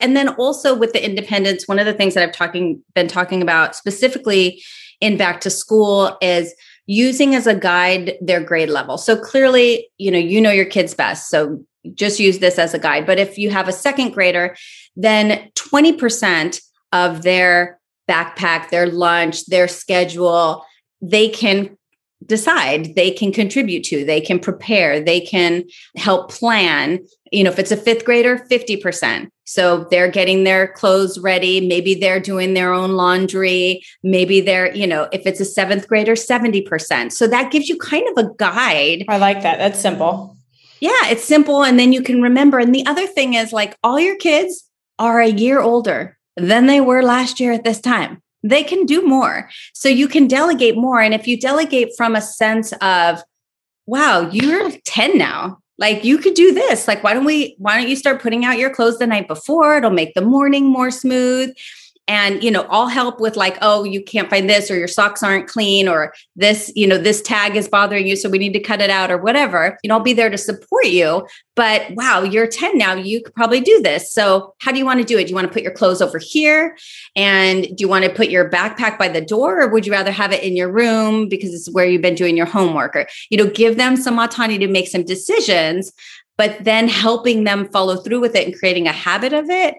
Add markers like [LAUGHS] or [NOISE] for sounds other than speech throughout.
And then also with the independence, one of the things that I've talking been talking about specifically in back to school is using as a guide their grade level. So clearly, you know, you know your kids best. So just use this as a guide. But if you have a second grader, then 20% of their backpack, their lunch, their schedule, they can decide they can contribute to they can prepare they can help plan. You know if it's a fifth grader 50% so they're getting their clothes ready maybe they're doing their own laundry maybe they're you know if it's a seventh grader 70% so that gives you kind of a guide. I like that. That's simple. Yeah it's simple and then you can remember. And the other thing is like all your kids are a year older than they were last year at this time they can do more. So you can delegate more. And if you delegate from a sense of, wow, you're 10 now. Like you could do this. Like, why don't we, why don't you start putting out your clothes the night before? It'll make the morning more smooth and you know i'll help with like oh you can't find this or your socks aren't clean or this you know this tag is bothering you so we need to cut it out or whatever. You know i'll be there to support you but wow you're 10 now you could probably do this. So how do you want to do it? Do you want to put your clothes over here? And do you want to put your backpack by the door or would you rather have it in your room because it's where you've been doing your homework? Or you know give them some autonomy to make some decisions but then helping them follow through with it and creating a habit of it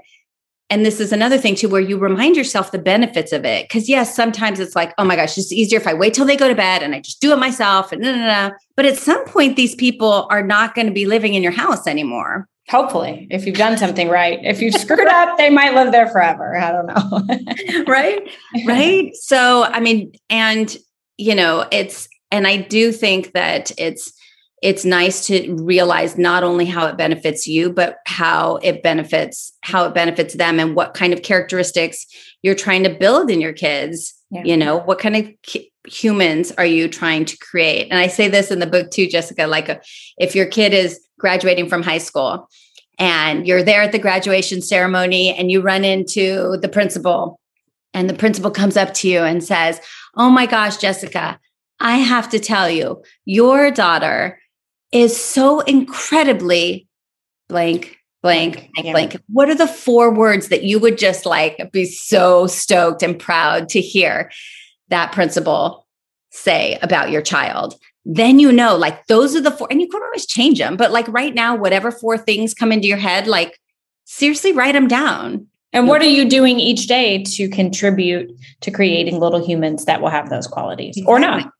and this is another thing too where you remind yourself the benefits of it. Because yes sometimes it's like oh my gosh it's easier if i wait till they go to bed and i just do it myself and no no no but at some point these people are not going to be living in your house anymore. Hopefully if you've done something right. If you've screwed up they might live there forever. I don't know. [LAUGHS] [LAUGHS] Right? Right? So i mean and you know it's and i do think that it's it's nice to realize not only how it benefits you but how it benefits how it benefits them and what kind of characteristics you're trying to build in your kids yeah. you know what kind of ki- humans are you trying to create and i say this in the book too jessica like a, if your kid is graduating from high school and you're there at the graduation ceremony and you run into the principal and the principal comes up to you and says oh my gosh jessica I have to tell you, your daughter is so incredibly blank, blank, blank, blank. What are the four words that you would just like be so stoked and proud to hear that principal say about your child? Then you know, like those are the four, and you can always change them. But like right now, whatever four things come into your head, like seriously write them down. And what are you doing each day to contribute to creating little humans that will have those qualities exactly. or not?